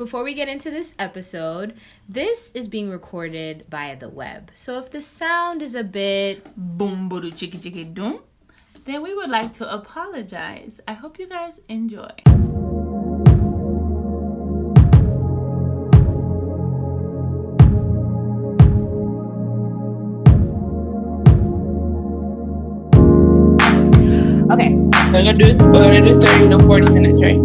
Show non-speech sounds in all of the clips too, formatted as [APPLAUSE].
before we get into this episode, this is being recorded via the web. So if the sound is a bit boom boom chicky chicky doom, then we would like to apologize. I hope you guys enjoy. Okay. We're gonna do we're gonna do thirty to forty minutes, right?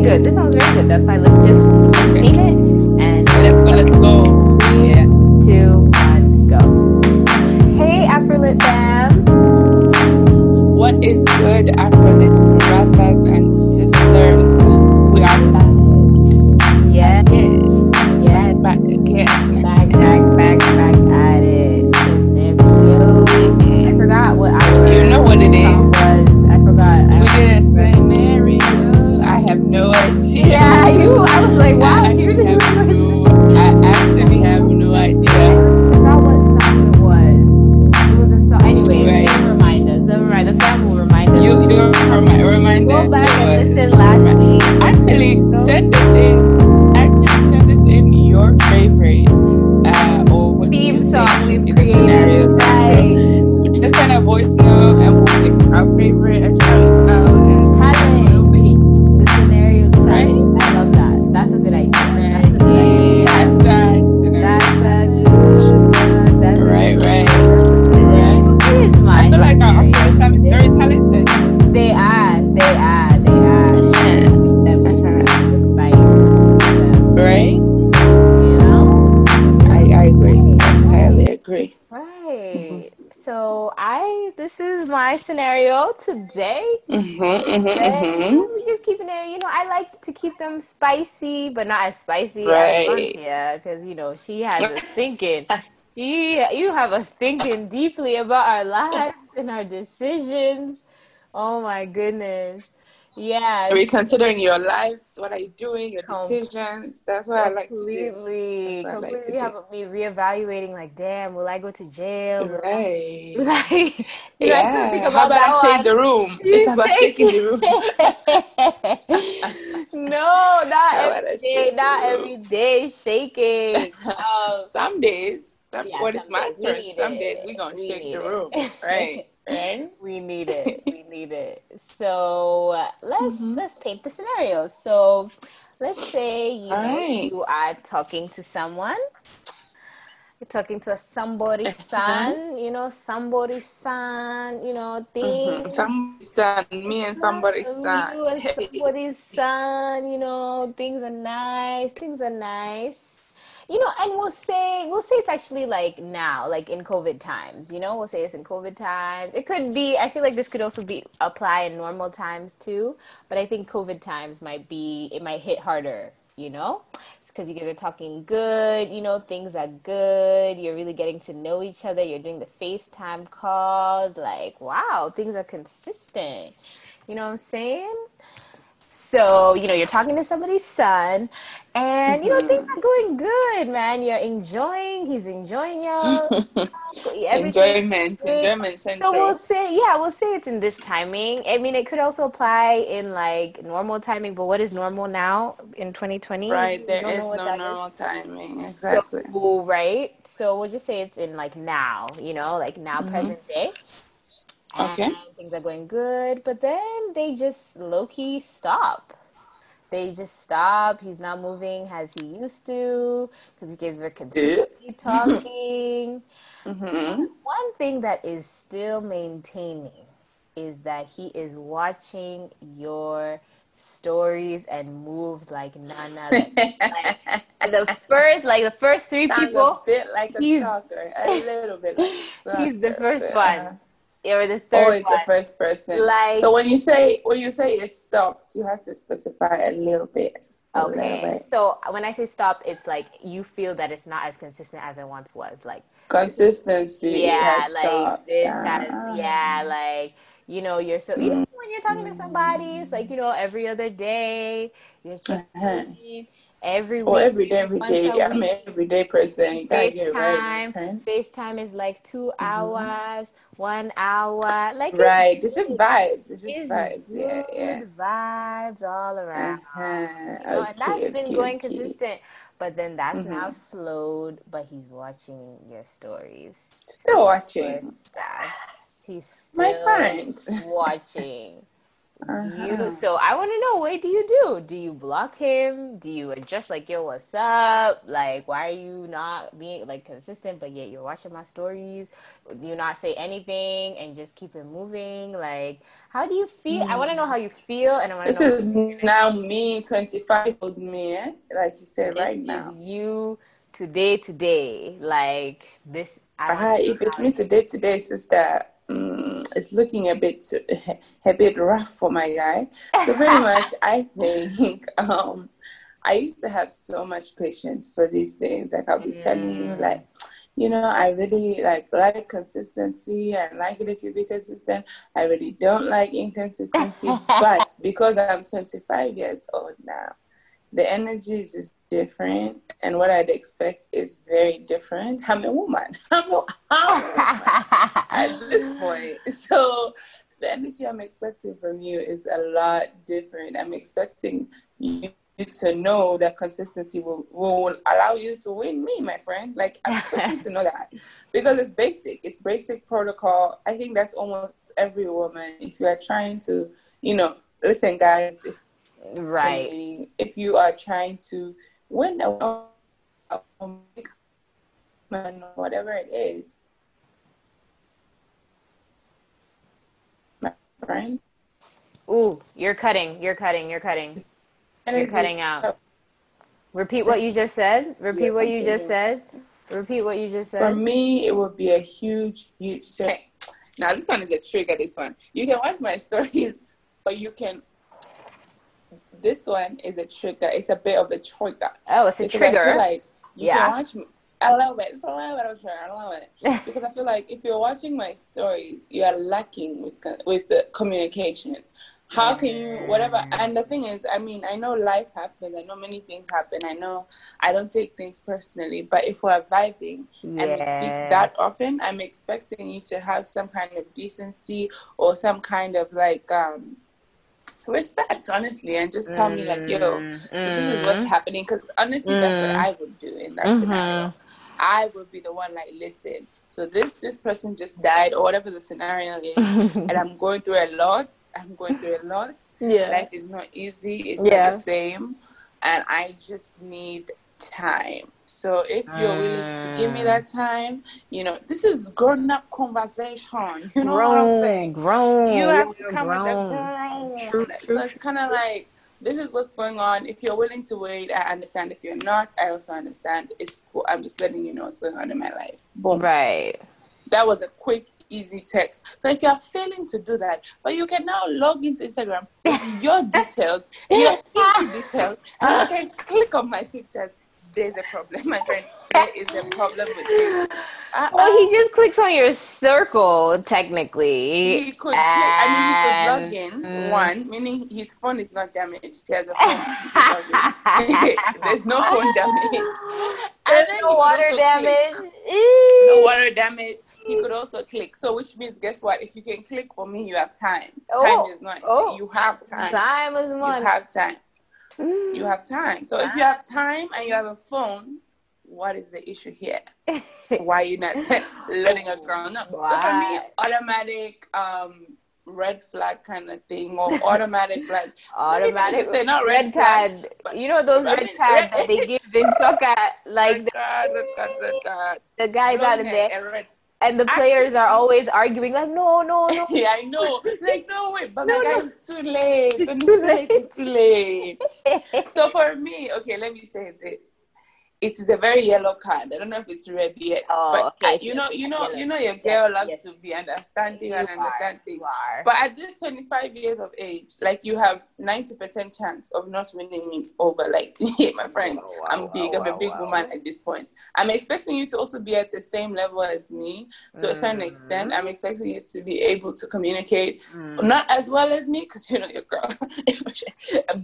Very good. This sounds very good. That's why let's just maintain it and Let's go. Let's go. No idea. Yeah, you. I was like, wow, she really remembers. Today. Mm-hmm, mm-hmm, mm-hmm. we just keeping it. You know, I like to keep them spicy, but not as spicy Right. as because you know she has us thinking. [LAUGHS] She, you have us thinking deeply about our lives and our decisions. Oh my goodness. Yeah. Are we considering your lives? What are you doing? Your Com- decisions? That's what I like to do. completely, That's what I like completely have me reevaluating. Like, damn, will I go to jail? Will I- Right. [LAUGHS] Like, you know, I still think Yeah. about How about that I shake the room? [LAUGHS] You It's about shaking the room. [LAUGHS] no, not every day, shake not every day shaking. Um, Some days, some, Yeah, when some it's my turn, some days we gonna shake need the room. Right. Right. we need it. [LAUGHS] We need it. So uh, let's Mhm. let's paint the scenario. So let's say you Alright. you are talking to someone. You're talking to somebody's son. You know somebody's son. You know Mhm. things. Somebody's son, me and somebody's son. You and [LAUGHS] somebody's son, you know, things are nice, things are nice. You know, and we'll say we'll say it's actually like now, like in COVID times, you know, we'll say it's in COVID times. It could be I feel like this could also be apply in normal times too, but I think COVID times might be it might hit harder, you know? It's because you guys are talking good, you know, things are good, you're really getting to know each other, you're doing the FaceTime calls, like wow, things are consistent. You know what I'm saying? So, you know, you're talking to somebody's son, and you know, things are going good, man. You're enjoying, he's enjoying y'all. [LAUGHS] Enjoyment, enjoyment So we'll say, yeah, we'll say it's in this timing. I mean, it could also apply in like normal timing, but what is normal now in 2020? right, there is no normal timing. Exactly. So, right. So we'll just say it's in like now, you know, like now, Mhm. present day. Okay. And things are going good, but then they just low key stop. They just stop. He's not moving as he used to because we guys were consistently talking. [LAUGHS] Mm-hmm. One thing that is still maintaining is that he is watching your stories and moves like Nana. Like, [LAUGHS] like the first, like the first three Sounds a people, bit like a he's- stalker, a little bit. Like a [LAUGHS] he's the first but, uh, one or the third Always one. the first person. Like- so when you say when you say it stopped, you have to specify a little bit. A little Okay, bit. so when I say stop, it's like you feel that it's not as consistent as it once was. Like, Consistency yeah, has like stopped. this Ah. has, yeah, like you know, you're so know when you're talking to somebody, it's like you know every other day you're checking Uh-huh. Every week. every day, every day. I'm an everyday person. You gotta get right. FaceTime. okay? FaceTime is like 2 hours, one hour. Like Right. It's just vibes. It's just it's vibes. Yeah, yeah. vibes all around. Uh-huh. You know, and that's Okay, been okay, going okay. consistent. But then that's now Mhm. slowed. But he's watching your stories. Still watching. He's still My friend. [LAUGHS] watching Uh-huh. you. So I want to know what do you do? Do you block him? Do you adjust like yo, what's up? Like why are you not being like consistent, but yet you're watching my stories? Do you not say anything and just keep it moving? Like how do you feel? I want to know how you feel, and I want to This know. is now me, 25 old me, eh? like you said this right is now. you today, today. Like this. I Hi, if it's me today, today, sister, mm, it's looking a bit [LAUGHS] a bit rough for my guy. So pretty [LAUGHS] much, I think [LAUGHS] um, I used to have so much patience for these things. Like I'll be telling you, Mm. like, you know, I really like like consistency. I like it if you be consistent. I really don't like inconsistency. but because I'm 25 years old now, the energy is just different, and what I'd expect is very different. I'm a woman. I'm [LAUGHS] a, I'm a woman at this point. [LAUGHS] So the energy I'm expecting from you is a lot different. I'm expecting you to know that consistency will, will allow you to win me, my friend. Like I'm expecting to know that [LAUGHS] because it's basic. It's basic protocol. I think that's almost every woman. If you are trying to, you know, listen, guys. If right. if you are trying to win a woman, whatever it is, my friend. Ooh, you're cutting. You're cutting. You're cutting. You're cutting out. Repeat what you just said. Repeat what you just said. Repeat what you just said. For me, it would be a huge, huge trigger. Now, this one is a trigger. This one, you can watch my stories, [LAUGHS] but you can. This one is a trigger. It's a bit of a trigger. Oh, it's a Because I feel trigger. like you Yeah. can watch me. I love it. It's a little bit of trigger. I love it [LAUGHS] because I feel like if you're watching my stories, you are lacking with with the communication. How can you whatever? And the thing is, I mean, I know life happens. I know many things happen. I know I don't take things personally. But if we're vibing and we speak that often, I'm expecting you to have some kind of decency or some kind of like um respect, honestly, and just tell me like, yo, so this is what's Mm. happening. Because honestly, that's what Mm. I would do in that Mhm. scenario. I would be the one like, listen. So this this person just died, or whatever the scenario is, and I'm going through a lot. I'm going through a lot. [LAUGHS] yeah. Life is not easy. It's Yeah. not the same, and I just need time. So if you're willing to give me Mm. that time, you know, this is grown up conversation. [LAUGHS] You know what I'm saying? grown. You have to come with the grown. grown. So it's kind of like this is what's going on. If you're willing to wait, I understand. If you're not, I also understand. It's cool. I'm just letting you know what's going on in my life. Boom. Right. That was a quick, easy text. So if you are failing to do that, but you can now log into Instagram with your [LAUGHS] details, your skin details, and you can click on my pictures. There's a problem, [LAUGHS] my friend. There is a problem with you. [LAUGHS] Uh-uh. Well, he um, just clicks on your circle, technically. he could click, I mean, he could log And- in. Mm. One, meaning his phone is not damaged. He has a phone. He log in. [LAUGHS] There's no phone damage. There's then no water damage. click. No water damage. He could also click. So, which means, guess what? If you can click for me, you have time. Oh, Time is not. oh. You have time. Time is You money. have time. You have time. So, if you have time and you have a phone, what is the issue here? [LAUGHS] Why are you not [LAUGHS] letting a girl know? So for me, automatic um red flag kind of thing or [LAUGHS] automatic like Automatic say not red, red flag, card. but- You know those I red mean, cards red- that they give in soccer, like red the, card, red card, the guys out there, a- a red- and the players are always arguing like, no, no, no. [LAUGHS] Yeah, I know. [LAUGHS] Like no way, but No, my guy no. is too late. When Too late, it's too late. So for me, okay, let me say this. It is a very yellow card. I don't know if it's red yet, Oh, but okay, you know, you know, you know, your girl Yes, loves yes. to be understanding You and are, understand things. But at this 25 years of age, like you have 90% chance of not winning me over. Like, [LAUGHS] yeah, my friend, Wow, wow, I'm big. wow, I'm a big wow. woman at this point. I'm expecting you to also be at the same level as me to a certain Mm. extent. I'm expecting you to be able to communicate, Mm. not as well as me, because you know your girl, [LAUGHS]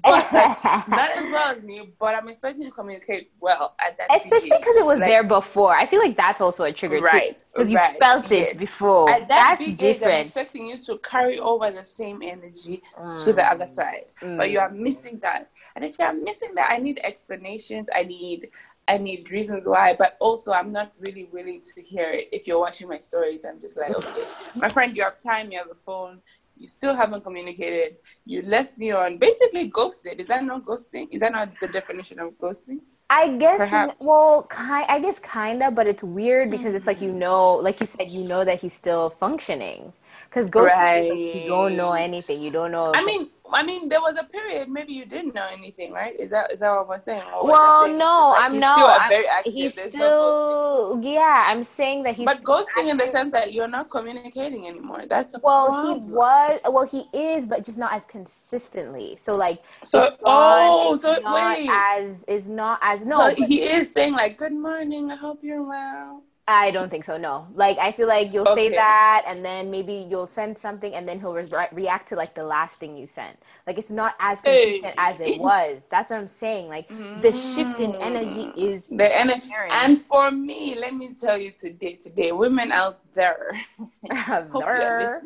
but like, [LAUGHS] not as well as me. But I'm expecting you to communicate well at that. Especially because it was Like- there before. I feel like that's also a trigger. Right, Because you right, felt it before. At that that's big age, I'm different. expecting you to carry over the same energy to the other side, but you Mm. are missing that. And if you are missing that, I need explanations. I need, I need reasons why. But also, I'm not really willing to hear it. If you're watching my stories, I'm just like, okay, my [LAUGHS] friend, you have time, you have a phone. You still haven't communicated. You left me on basically ghosted. Is that not ghosting? Is that not the definition of ghosting? I guess Perhaps. well, ki- I guess kinda, but it's weird because it's like you mm. know, like you said, you know that he's still functioning. Because ghosting, is like you don't know anything. You don't know. I mean, I mean, there was a period maybe you didn't know anything, right? Is that is that what I'm saying? Or well, just saying no, like I'm he's not. Still a I'm- very active. he's There's no still, yeah. I'm saying that he's. But still ghosting in the sense that you're not communicating anymore. That's a Well, problem. he was. Well, he is, but just not as consistently. So like, So oh, so not wait. as is not as no. so he is saying like, "Good morning. I hope you're well." I don't think so. No, like I feel like you'll say that, and then maybe you'll send something, and then he'll re- react to like the last thing you sent. Like it's not as consistent Hey. as it was. That's what I'm saying. Like the shift in energy is The energy. And for me, let me tell you today, today, women out there, [LAUGHS] [LAUGHS] you're there.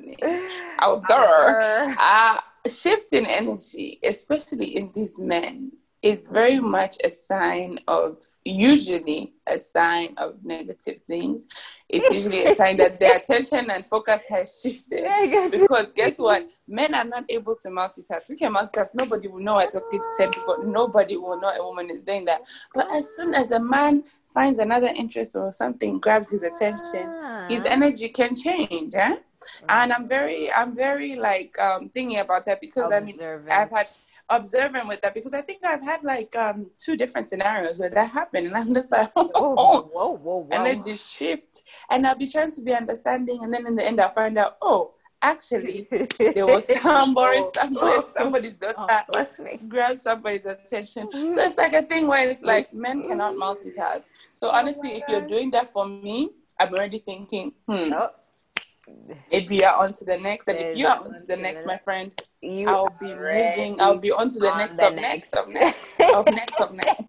Out [LAUGHS] there, uh, shift in energy, especially in these men, is very much a sign of usually a sign of negative things. It's usually a sign that their attention and focus has shifted. I. Because guess what? Men are not able to multitask. We can multitask. Nobody will know I'm talking to 10 people. Nobody will know a woman is doing that. But as soon as a man finds another interest or something grabs his attention, his energy can change. Eh? And I'm very, I'm very like um, thinking about that because I mean, I've had observant with that because I think I've had like um, two different scenarios where that happened, and I'm just like, Oh, [LAUGHS] oh, whoa, whoa, whoa! energy shift, and I'll be trying to be understanding, and then in the end, I'll find out, oh, actually, there was [LAUGHS] somebody, Oh. somebody, somebody's daughter grab somebody's attention. So it's like a thing where it's like men cannot multitask. So honestly, if you're doing that for me, I'm already thinking, hmm, Oh, maybe you're on to the next. And if you're on on to the next, next. my friend, you I'll be moving. I'll be on to the next the of next of next of next of next.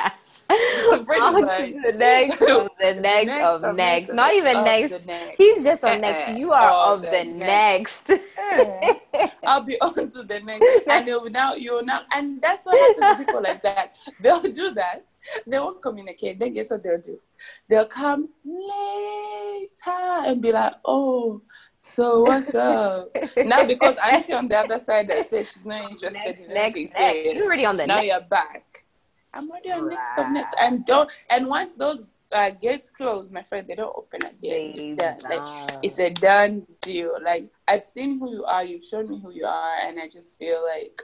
[LAUGHS] [LAUGHS] Pretty [LAUGHS] on to the next [LAUGHS] of the next, Next of of next. next Not even next. next. He's just on next. Uh-uh. You are Of of the the next. next. Eh, I'll be [LAUGHS] on to the next. And they'll now you'll now and that's what happens to people like that. They'll do that. They won't communicate. Then guess what they'll do? They'll come later and be like, oh, so what's up? now because auntie on the other side that says she's not interested next, in next, anything next. serious, You're already on the now next. you're back. I'm already on next of next. And don't and once those uh, gates close, my friend, they don't open again. It's done. Like it's a done deal. Like I've seen who you are, you've shown me who you are, and I just feel like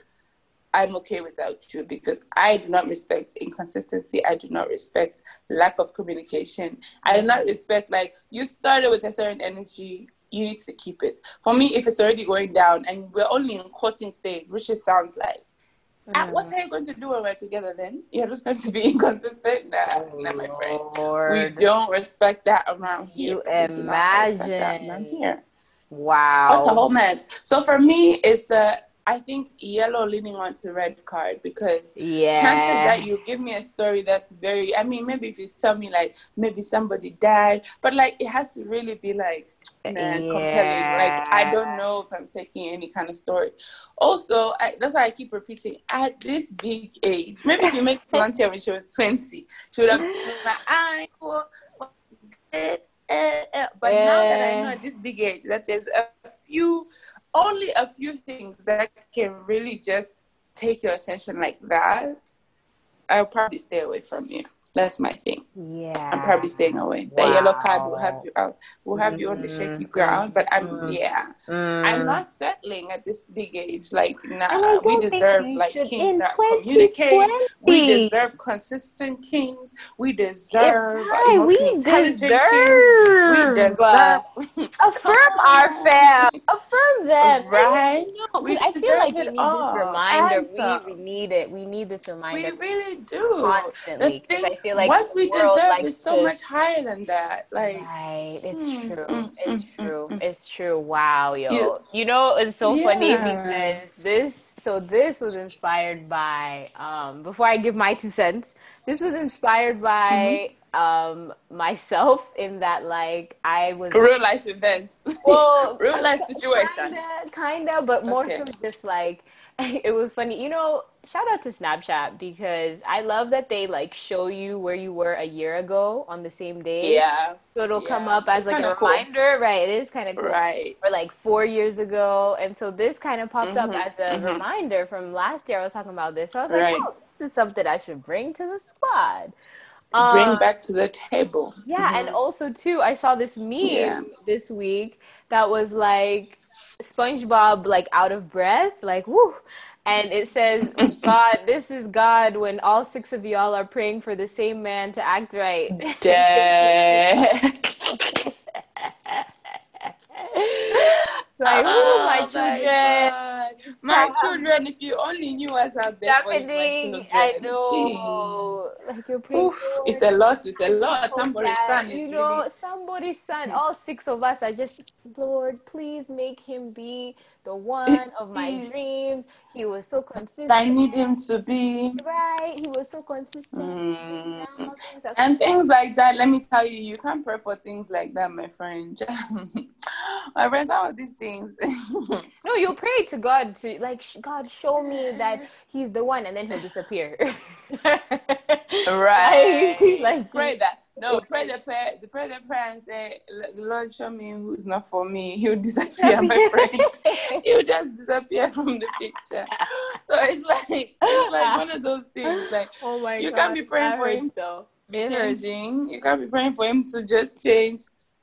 I'm okay without you because I do not respect inconsistency. I do not respect lack of communication. I do not respect like you started with a certain energy. You need to keep it. For me, if it's already going down and we're only in courting stage, which it sounds like, ah, what are you going to do when we're together then? You're just going to be inconsistent? Nah, nah, my friend. We don't respect that around here. You We do not respect imagine. around here. Wow. That's a whole mess. So for me, it's a I think yellow leaning onto red card because yeah. chances that you give me a story that's very I mean maybe if you tell me like maybe somebody died but like it has to really be like man compelling like I don't know if I'm taking any kind of story also I, that's why I keep repeating at this big age maybe if you make [LAUGHS] Valentia when she was 20 she would have been [LAUGHS] like I will eh, eh, eh. but now that I know at this big age that there's a few only a few things that can really just take your attention like that, I'll probably stay away from you. That's my thing. Yeah. I'm probably staying away. That yellow card will have you out, will have you on the shaky Mm, ground. But I'm mm, yeah, Mm. I'm not settling at this big age. Like nah, we deserve like kings that communicate. We deserve consistent kings. We deserve we intelligent deserve. kings. We deserve affirm [LAUGHS] our fam. Affirm them. Right? No, We I feel like we need all, this reminder. We, we need it. We need this reminder. We really do. constantly. The 'cause thing, I feel like what we deserve is so to- much higher than that. Like, Right, it's Mm, true. mm, it's mm, true. mm, It's true. Wow, yo. You- You know, it's so funny because this so this was inspired by um before I give my two cents, this was inspired by Mm-hmm. um myself in that like I was real life events. well [LAUGHS] real life situation. kinda, kinda, but more Okay. so just like [LAUGHS] it was funny. You know, shout out to Snapchat because I love that they like show you where you were a year ago on the same day. Yeah. So it'll come up as it's like a cool. reminder, right? It is kind of cool. Right. Or like four years ago, and so this kind of popped up Mhm, as a mhm. reminder from last year. I was talking about this, so I was Right. like, "Oh, this is something I should bring to the squad." Bring Um, back to the table. yeah, and also too, I saw this meme Yeah. this week that was like SpongeBob like out of breath, like whoo. And it says, God, [LAUGHS] this is God when all six of y'all are praying for the same man to act right. Dead. [LAUGHS] [LAUGHS] like, oh, my children. My Stop. children, if you only knew what's out there for Happening, children. I Jeez. know. Like you're praying Oof, it's a lot. It's a lot. Oh, Somebody's son you know, really. somebody's son. All six of us are just, Lord, please make him be the one of my [LAUGHS] dreams. He was so consistent. I need him to be. Right, he was so consistent. Mm. Things And things like that, let me tell you, you can't pray for things like that, my friend. [LAUGHS] my friend, some of these things. [LAUGHS] no, you pray to God to like, sh- God, show me that he's the one, and then he'll disappear. [LAUGHS] right. Like- like- pray that. No, pray the prayer, the pray the prayer and say, Lord, show me who's not for me. [LAUGHS] He'll disappear, my friend. He'll just disappear from the picture. So it's like it's like one of those things. Like oh my You God, can't be praying for him. though. be changing. You can't be praying for him to just change.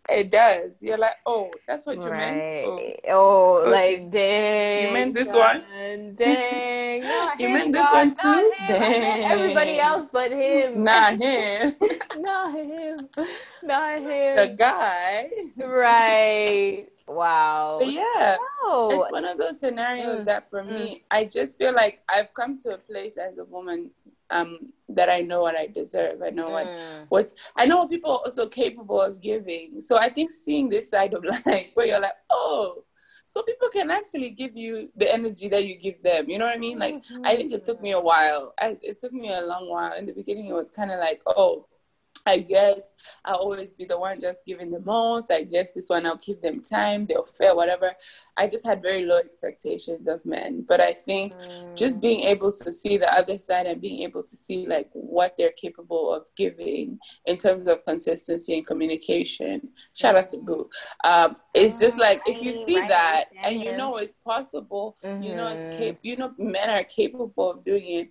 It does. You're like, oh, that's what you meant. Oh. Oh, Okay. like dang. You meant this God, Dang. [LAUGHS] Not You meant this one too? Dang. Everybody else but him. [LAUGHS] Not [LAUGHS] him. not him. Not him. the guy. Right. Wow. But yeah. Oh. It's one of those scenarios Mm, that for me, I just feel like I've come to a place as a woman um, that I know what I deserve. I know what Mm. what's I know what people are also capable of giving. So I think seeing this side of [LAUGHS] life where you're like, oh, so people can actually give you the energy that you give them. You know what I mean? Like I think it took me a while. I, it took me a long while. In the beginning, it was kind of like, oh, I guess I'll always be the one just giving the most. I guess this one I'll give them time, they'll fail, whatever. I just had very low expectations of men. But I think just being able to see the other side and being able to see like what they're capable of giving in terms of consistency and communication. Shout out to Boo. Um, it's just like if you see right, that and you know it's possible, you know it's Mhm. cap- you know men are capable of doing it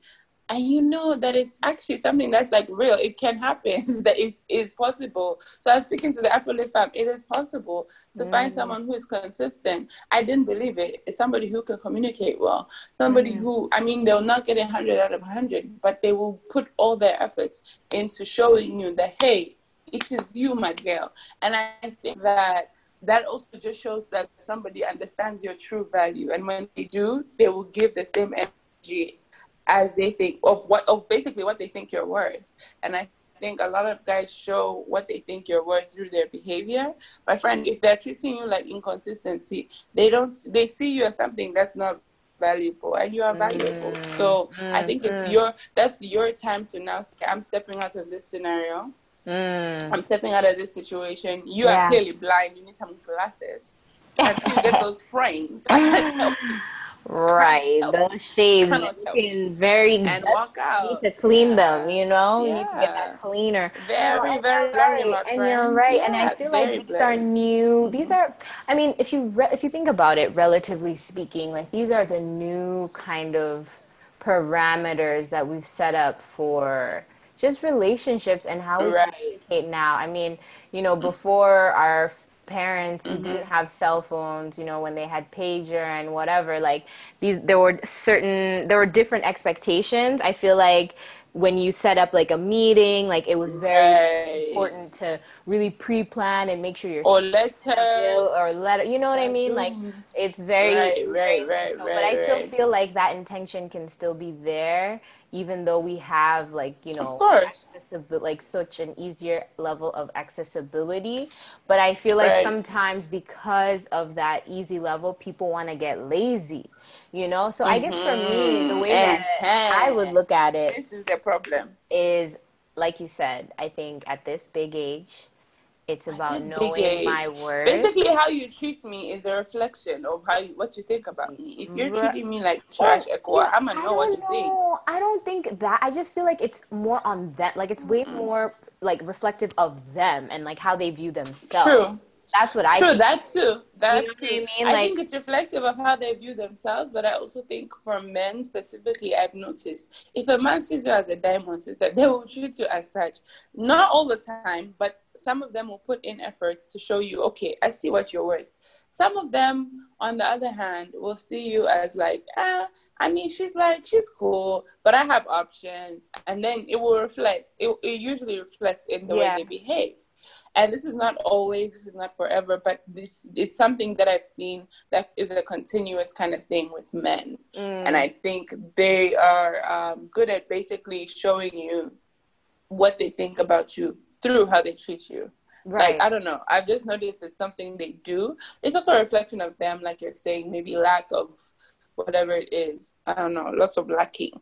and you know that it's actually something that's like real. It can happen. [LAUGHS] that is is possible. So I was speaking to the Afro Lift Fam. It is possible to find Mm. someone who is consistent. I didn't believe it. It's somebody who can communicate well. Somebody Mm. who I mean they'll not get a hundred out of hundred, but they will put all their efforts into showing you that hey, it is you, my girl. And I think that that also just shows that somebody understands your true value. And when they do, they will give the same energy as they think of what of basically what they think you're worth. And I think a lot of guys show what they think you're worth through their behavior. My friend, if they're treating you like inconsistency, they don't they see you as something that's not valuable and you are valuable. Mm, So I mm, think it's mm. your that's your time to now say I'm stepping out of this scenario. Mm. I'm stepping out of this situation. You Yeah. are clearly blind. You need some glasses. Until you get [LAUGHS] those frames. I [LAUGHS] can [LAUGHS] help you. Right, those help. looking very And walk You out. need to clean them, you know. You need to get Yeah. that cleaner. Very, No, very you're right, and you're right. and I feel like these are new. These are, I mean, if you re- if you think about it, relatively speaking, like these are the new kind of parameters that we've set up for just relationships and how we Right. communicate now. I mean, you know, mm. before our parents who didn't mm-hmm. have cell phones, you know, when they had pager and whatever, like these, there were certain, there were different expectations. I feel like when you set up like a meeting, like it was very Right. important to really pre-plan and make sure you're Or letter. or letter. You know what I mean? Like mm-hmm. it's very, Right, right, right, intentional, But I still right. feel like that intention can still be there, even though we have like you know, Of course. accessibil- like such an easier level of accessibility. But I feel like Right. sometimes because of that easy level, people want to get lazy. You know, so I guess for me, mm-hmm. the way that. I would look at it This is the problem. is like you said i think at this big age it's about knowing my worth Basically, how you treat me is a reflection of how you, what you think about me. If you're Right. treating me like oh, trash, Ekwa, I'm gonna know what don't think. know. I don't think that. I just feel like it's more on them. Like it's way more like reflective of them and like how they view themselves. True. That's what I True, think. that too. That know what too. I mean? I Like- think it's reflective of how they view themselves, but I also think for men specifically, I've noticed if a man sees you as a diamond sister, they will treat you as such. Not all the time, but some of them will put in efforts to show you, okay, I see what you're worth. Some of them, on the other hand, will see you as like, ah, I mean, she's like, she's cool, but I have options. And then it will reflect, it, it usually reflects in the Yeah. way they behave and this is not always this is not forever but this it's something that i've seen that is a continuous kind of thing with men Mm. and i think they are um, good at basically showing you what they think about you through how they treat you right. like i don't know i've just noticed it's something they do it's also a reflection of them like you're saying maybe lack of whatever it is i don't know lots of lacking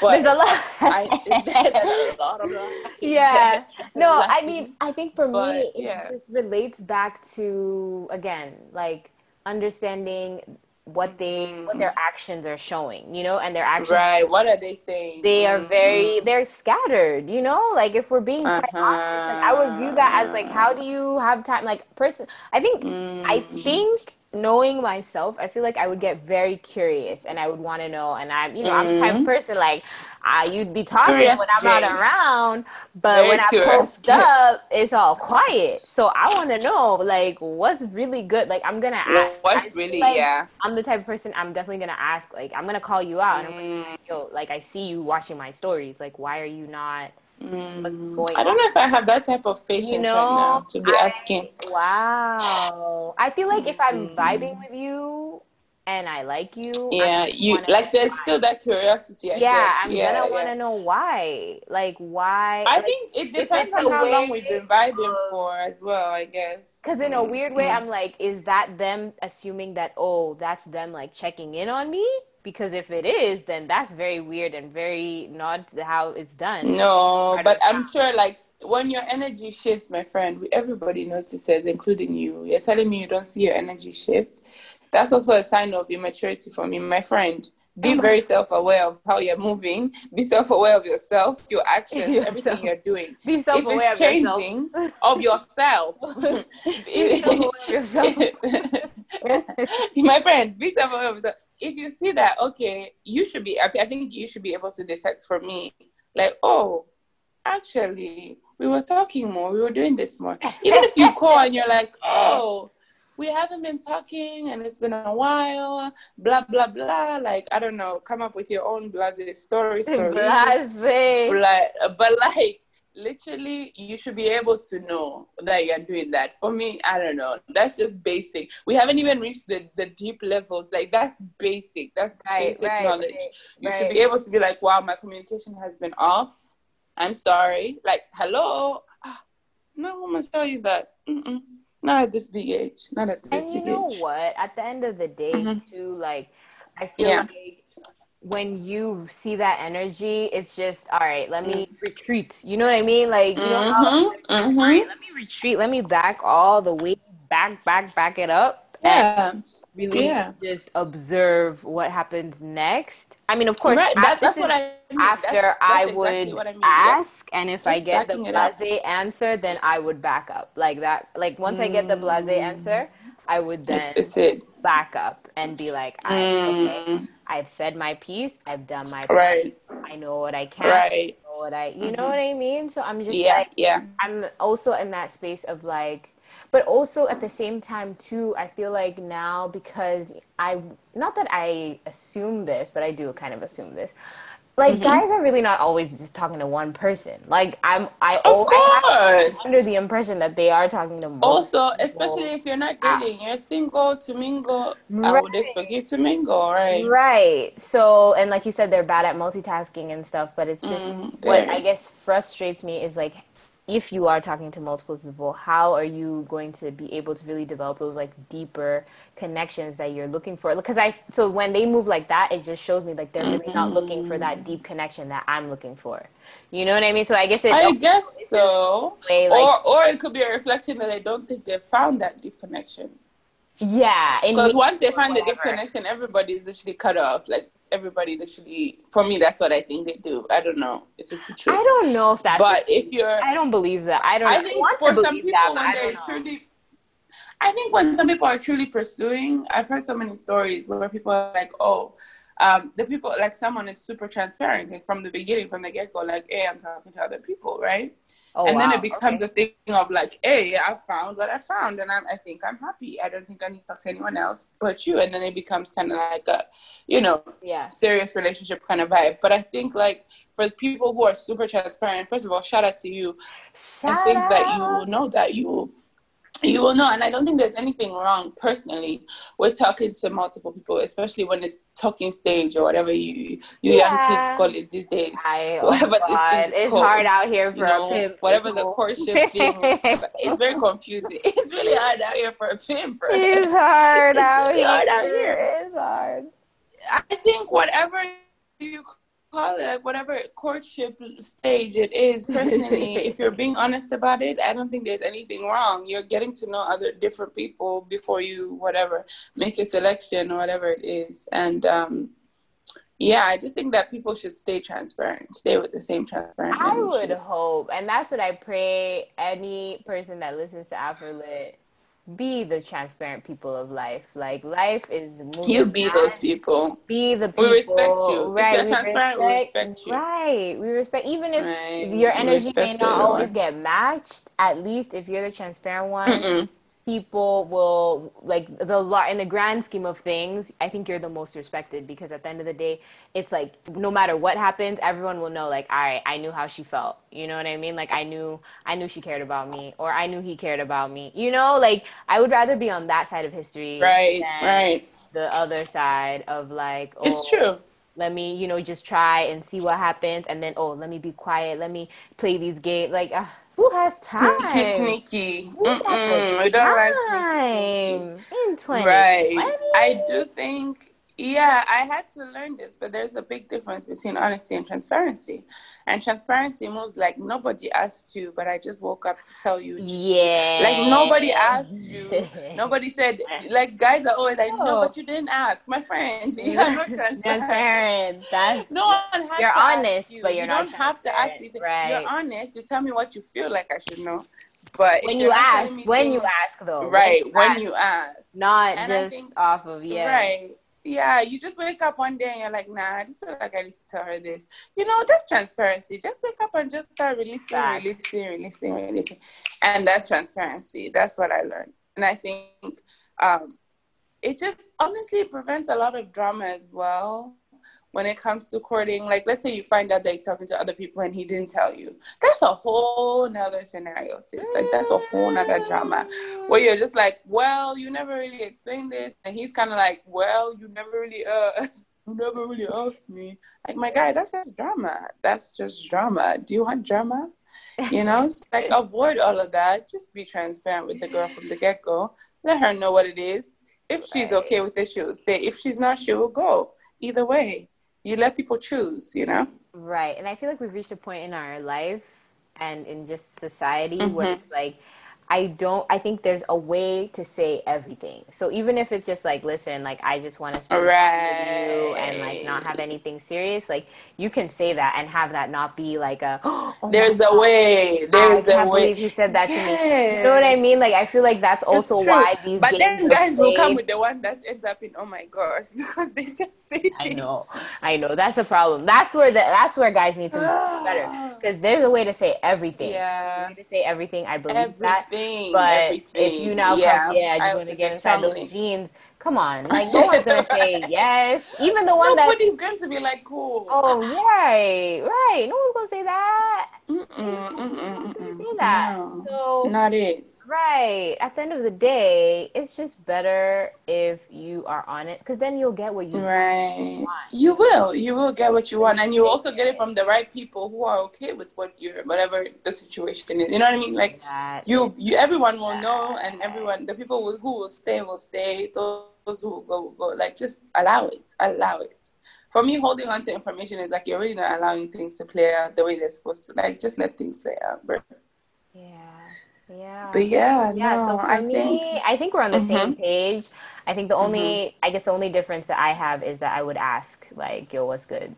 but There's a lot. I, [LAUGHS] there's a lot of lacking. yeah. [LAUGHS] No, I mean, I think for But, me, it yeah. just relates back to again, like understanding what they what their mm-hmm. actions are showing, you know, and their actions Right. What are they saying? they are very mm-hmm. they're scattered you know like if we're being quite honest i would view that as like how uh-huh. do you have time like person i think i mm-hmm. think knowing myself i feel like i would get very curious and i would want to know and i'm you know i'm the type of person like uh, you'd be talking Curious when i'm not around but Very when i curious post Jane. [LAUGHS] up it's all quiet so i want to know like what's really good like i'm gonna ask what's really like yeah. I'm the type of person I'm definitely gonna ask. Like, I'm gonna call you out, and I'm like, yo, like, I see you watching my stories. Like, why are you not? Mm, going I don't know if I have that type of patience You right know, now to be I- asking. Wow. I feel like if I'm vibing mm-hmm. with you and I like you, Yeah, you like there's why. still that curiosity. I yeah, guess. I'm yeah, gonna yeah. want to know why. Like, why? I like, think it depends on how long we've been vibing for as well. I guess. Because in a weird way, mm-hmm. I'm like, is that them assuming that, oh, that's them like checking in on me? Because if it is, then that's very weird and very not how it's done. No, but I'm sure like when your energy shifts, my friend, we- everybody notices, including you. You're telling me you don't see your energy shift. That's also a sign of immaturity for me, my friend. Be very self-aware of how you're moving. Be self-aware of yourself, your actions, Yourself. everything you're doing. Be self-aware it's of yourself. changing of yourself, [LAUGHS] [LAUGHS] of yourself. [LAUGHS] my friend, be self-aware of yourself. If you see that, okay, you should be. I think you should be able to detect for me, like, oh, actually, we were talking more. We were doing this more. Even if you call and you're like, oh, we haven't been talking and it's been a while, blah blah blah. Like I don't know, come up with your own blase story [LAUGHS] story. Blase. But, but like literally you should be able to know that you're doing that. For me i don't know. That's just basic. We haven't even reached the, the deep levels. Like that's basic. That's Right, basic right, knowledge. right, you should be able to be like wow my communication has been off. I'm sorry. Like hello? Ah, no i must tell you that. Mm-mm. Not at this big age not at this And you know age what? At the end of the day, Mhm. too, like I feel Yeah. like when you see that energy, it's just all right. Let me retreat. You know what I mean? Like you know, how, Mhm, mhm. all right, let me retreat. Let me back all the way back, back, back it up. and yeah really Yeah. just observe what happens next. I mean, of course, right that, that's what i mean after that's I exactly would what I mean. Ask, and if I get the backing it up. blase answer, then I would back up like that. Like once I get the blase answer, I would then Mm. It's, it's it. back up and be like, I, okay, Mm, I've said my piece, I've done my part. right, I know what I can, right. I know what I, you know what I mean? So I'm just Yeah, like, yeah. I'm also in that space of like, but also at the same time too, I feel like now because I, not that I assume this, but I do kind of assume this. Like Mm-hmm. guys are really not always just talking to one person. Like I'm, I, Of have under the impression that they are talking to Also, especially if you're not Ah. dating, you're single to mingle. I would Right. expect you to mingle, right? Right. So, and like you said, they're bad at multitasking and stuff, but it's just Mm, what. I guess frustrates me is like if you are talking to multiple people, how are you going to be able to really develop those like deeper connections that you're looking for? Because I, so when they move like that, it just shows me like they're really not looking for that deep mm-hmm. connection that I'm looking for. You know what I mean? So I guess it, I guess so. way, like- or, or it could be a reflection that they don't think they've found that deep connection. yeah. Because once they find the deep connection, everybody is literally cut off. Like everybody literally, for me, that's what I think they do. I don't know if it's the truth. I don't know if that's, but if you're, I don't believe that. I don't I think want for to some people, that, when they're truly, I think when some people are truly pursuing, I've heard so many stories where people are like, oh, um, the people, like someone is super transparent like, from the beginning, from the get go, like, hey, I'm talking to other people, right? Oh, and then it becomes Okay. a thing of like, hey, I found what I found, and I'm, I think I'm happy. I don't think I need to talk to anyone else but you. And then it becomes kind of like a, you know, yeah. serious relationship kind of vibe. But I think like for the people who are super transparent, first of all, shout out to you. Shout I think that you know that you you will know and i don't think there's anything wrong personally with talking to multiple people especially when it's talking stage or whatever you you young kids call it these days I, [LAUGHS] oh Whatever this thing is it's called, hard out here you for know, a pimp. whatever the courtship thing [LAUGHS] it's very confusing [LAUGHS] it's really hard out here for a pimp right? It's hard It's out really here. hard out here. It's hard. I think whatever you call it, like whatever courtship stage it is, personally, [LAUGHS] if you're being honest about it, I don't think there's anything wrong. You're getting to know other different people before you, whatever, make your selection or whatever it is. And um, yeah, I just think that people should stay transparent, stay with the same transparent. I energy. would hope, and that's what I pray any person that listens to Afrolit be the transparent people of life. Like life is moving. You be those people. Be the people. We respect you. Right. you're transparent, we respect you. Right. We respect even if Right. your energy may not always get matched. At least if you're the transparent one, Mm-mm. People will like the in the grand scheme of things. I think you're the most respected because at the end of the day, it's like no matter what happens, everyone will know. Like, all right, I knew how she felt. You know what I mean? Like, I knew, I knew she cared about me, or I knew he cared about me. You know, like I would rather be on that side of history, Right, than right. the other side of like, oh, It's true. Let me you know just try and see what happens and then oh let me be quiet let me play these games like uh, who has time Sneaky, sneaky. Who Mm-mm, we don't like sneaky, sneaky. in 20 Right. I do think, yeah, I had to learn this, but there's a big difference between honesty and transparency. And transparency moves like nobody asked you, but I just woke up to tell you. yeah Like nobody asked [LAUGHS] you. Nobody said, like guys are always like, no, but you didn't ask, my friend. [LAUGHS] You are not [LAUGHS] transparent. transparent that's No one has You're honest, you. but you're you not don't have to ask these things. Right. You're honest. You tell me what you feel like I should know. But when you're you ask when you ask though When right you when ask, you ask not And just think- off of yeah right yeah you just wake up one day and you're like nah i just feel like i need to tell her this. You know that's transparency. Just wake up and just start releasing releasing releasing releasing. And that's transparency. That's what i learned. And i think um it just honestly prevents a lot of drama as well when it comes to courting like let's say you find out that he's talking to other people and he didn't tell you that's a whole nother scenario sis like that's a whole nother drama where you're just like, well, you never really explained this, and he's kind of like, well, you never really uh, [LAUGHS] you never really asked me. Like, my guy, that's just drama. That's just drama. Do you want drama? You know, [LAUGHS] it's like avoid all of that. Just be transparent with the girl from the get go. Let her know what it is. If she's okay with it, she'll stay. If she's not, she will go. Either way, you let people choose. You know. Right. And I feel like we've reached a point in our life and in just society where Mhm. it's like, I don't. I think there's a way to say everything. So even if it's just like, listen, like I just want to spend time with you and like not have anything serious, like you can say that and have that not be like a. [GASPS] Oh There's a God, way. There's I a can't way. believe he said that to me. You know what I mean? Like I feel like that's also true. why these But then guys will come with the one that ends up in oh my gosh [LAUGHS] because they just say I know, I know. That's a problem. That's where the that's where guys need to be better [GASPS] because there's a way to say everything. Yeah. There's a way to say everything. I believe that. Everything. But everything. if you now yeah, come, yeah, I want to get inside strongly. those jeans. Come on, like no one's gonna [LAUGHS] say yes. Even the one that. Nobody's going to be like cool. Oh right, right. No one's gonna say that. Mm-mm, mm-mm, mm-mm. say that. No, So not it. Right at the end of the day, it's just better if you are on it because then you'll get what you Right. want. You will. You will get what you want, and you also get it from the right people who are okay with what you're, whatever the situation is. You know what I mean? Like That you, you, everyone will know, and everyone, the people who, who will stay will stay. Those who will go will go. Like just allow it. Allow it. For me, holding on to information is like you're really not allowing things to play out the way they're supposed to. Like just let things play out, bro. Yeah. Yeah. But yeah, yeah, no, so for I me, think I think we're on the same Mhm. page. I think the only, Mm-hmm. I guess the only difference that I have is that I would ask, like, yo, what's good?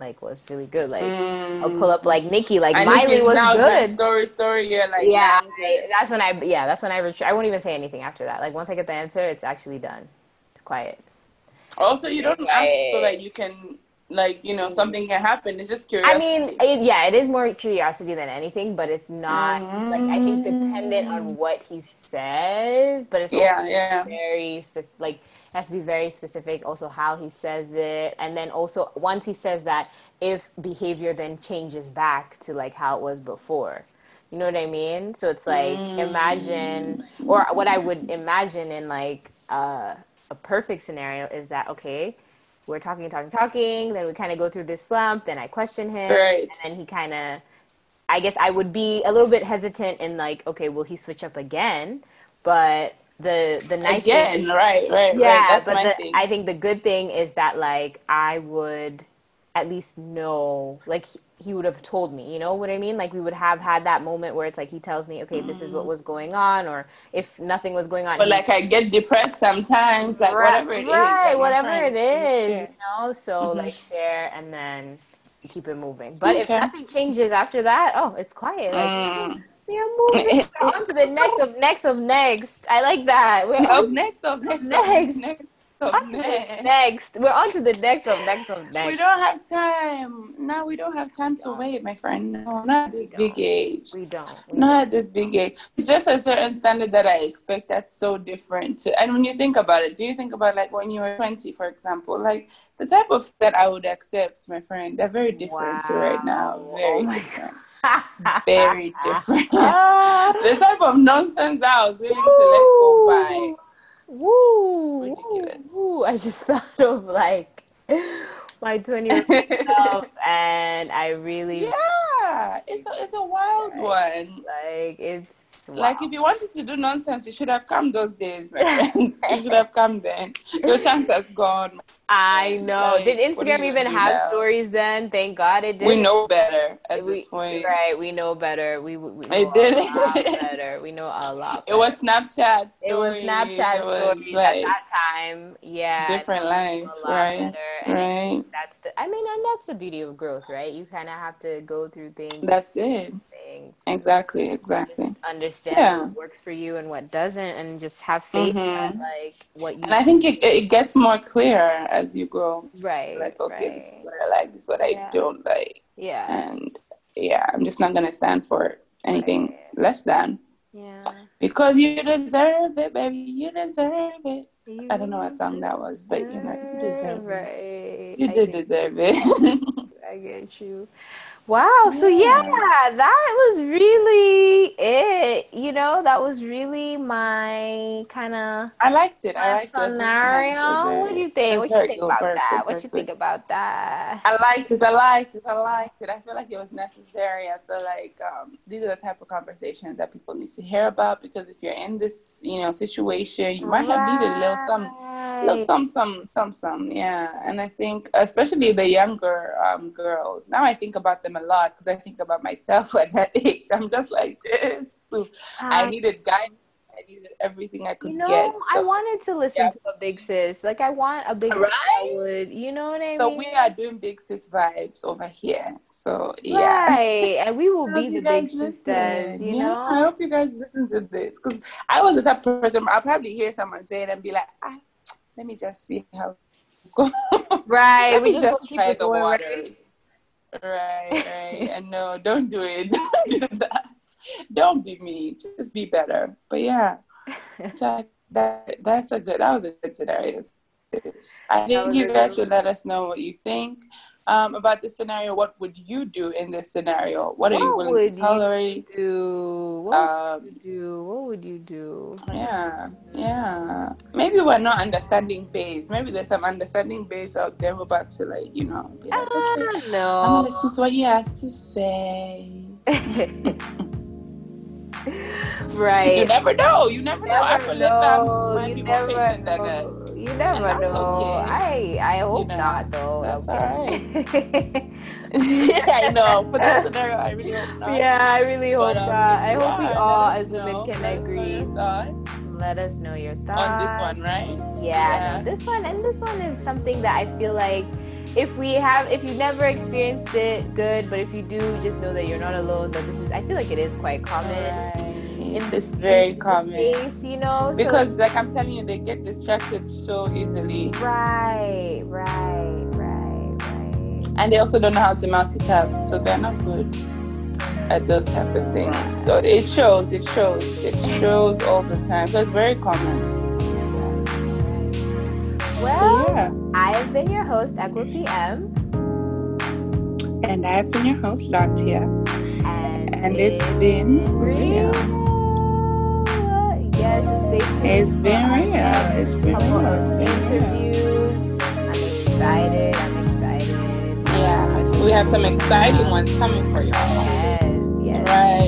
Like, what's really good? Like, I'll pull up, like, Nicki, like, Mm. and Miley was good. story, story, you're like, Yeah, that's when I, yeah, that's when I, retreat. I won't even say anything after that. Like, once I get the answer, it's actually done. It's quiet. Also, you don't ask so that you can, like, you know, something can happen. It's just curious. I mean, it, yeah, it is more curiosity than anything, but it's not like I think dependent on what he says, but it's also yeah, yeah. very specific. Like it has to be very specific. Also, how he says it, and then also once he says that, if behavior then changes back to like how it was before. You know what I mean? So it's like imagine, or what I would imagine in like uh, a perfect scenario is that okay, we're talking, and talking, talking. Then we kind of go through this slump. Then I question him, Right. and then he kind of. I guess I would be a little bit hesitant in like, okay, will he switch up again? But the the nice thing- right, right, yeah, right. That's but my the, thing. I think the good thing is that like I would at least know, like he, would have told me, you know what I mean? Like we would have had that moment where it's like he tells me, okay, this is what was going on, or if nothing was going on, but like, I get depressed sometimes, like, right, whatever it is. right, like, whatever it is, you know. So like share and then keep it moving. But if nothing changes after that, oh, it's quiet. Like Mm. [LAUGHS] we're moving [LAUGHS] on to the next of next of next. I like that. We're Up next, up next, Next. up next, on up to the next. next. We're on to the next of next of next. We don't have time. Now we don't have time to wait, my friend. No, not at this big age. We don't. We Not at this big age. It's just a certain standard that I expect that's so different. To, and when you think about it, do you think about like when you were 20, for example? Like the type of that I would accept, my friend, they're very different to right now. Very Oh different. [LAUGHS] Very different. [LAUGHS] Ah. the type of nonsense that I was willing to let go by. Woo! Ridiculous. Woo! woo. I just [LAUGHS] thought of like my 20 year old self, [LAUGHS] and I really Yeah, it's a, it's a wild one. like it's Like if you wanted to do nonsense, you should have come those days, my [LAUGHS] you should have come then. Your chance has gone. I know. Like, Did what are you Instagram even have now? stories then? Thank God it did. We know better at we, this point. Right, we know better. We, we know It did. a lot better. [LAUGHS] We know a lot. It was better. Snapchat. It was Snapchat it was, stories at that time. Yeah, different lives, right? Right. That's the. I mean, and that's the beauty of growth, right? You kind of have to go through things. That's it. things. Exactly. Exactly. Understand Yeah. what works for you and what doesn't, and just have faith that Mhm. like what you And I think it, it gets more clear as you grow. right. Like, okay, right. this is what I like. This is what I don't like. yeah, And yeah, I'm just not gonna stand for anything Right. less than. yeah. Because you deserve it, baby. You deserve it. You I don't know what song that was, but you know, you deserve it. right. You I did deserve it. I get you. Wow. So yeah, Yeah. that was really it. You know, that was really my kind of I liked it. I liked it. It was very. It was scenario. What do you think? What you think good, about very that? good, What you think about that? I liked it. I liked it. I liked it. I feel like it was necessary. I feel like um, these are the type of conversations that people need to hear about because if you're in this, you know, situation, you might have needed a little some, little some, some, some, some. Yeah. And I think, especially the younger um, girls. Now I think about them them a lot because I think about myself [LAUGHS] at that age. I'm just like this. I needed guidance. I needed everything I could you know, get. I wanted to listen yeah. to a big sis. Like I want a big sis Right? that would, you know what I mean? so we are doing big sis vibes over here. So yeah. Right. And we will [LAUGHS] be the big sisters, you Yeah, know? I hope you guys listen to this because I was the type of person I'll probably hear someone say it and be like, ah, let me just see how. [LAUGHS] Right. Let we just, just keep try the waters. right? Right, right. And no, don't do it. [LAUGHS] Don't do that. Don't be me. Just be better. But yeah, [LAUGHS] that, that that's a good. That was a good scenario. I think you guys should let us know what you think um, about this scenario. What would you do in this scenario? What are you willing to you tolerate? do? What Um, would you do? What would you do? yeah, yeah. Maybe we're not understanding base. Maybe there's some understanding base out there who about to like, you know, be like, I okay, don't know. I'm gonna listen to what he has to say. [LAUGHS] [LAUGHS] right. You never know. You never know. I never I'm know. might You be more never patient than us. know. You never know. okay. I I hope know, not though. that's okay. [LAUGHS] [LAUGHS] I know. For this [LAUGHS] scenario, I really hope not. yeah, I really hope But, um, not. I you hope we all as women can Let agree. Let us know your thoughts on this one, right? Yeah, no, this one and this one is something that I feel like if we have if you've never experienced it, good. But if you do, just know that you're not alone. That this is I feel like it is quite common in this very common. space, you know. So- Because, like I'm telling you, they get distracted so easily. right, right, right, right. And they also don't know how to multitask, so they're not good at those type of things. So it shows, it shows, it shows all the time. So it's very common. Well, yeah. I have been your host, Equa PM, And I've been your host, Latia. and, And it's been real. So tuned. It's been real. It's been couple real. of It's been real. interviews. I'm excited. I'm excited. Yeah. We have some exciting ones coming for y'all. Yes, yes. Right,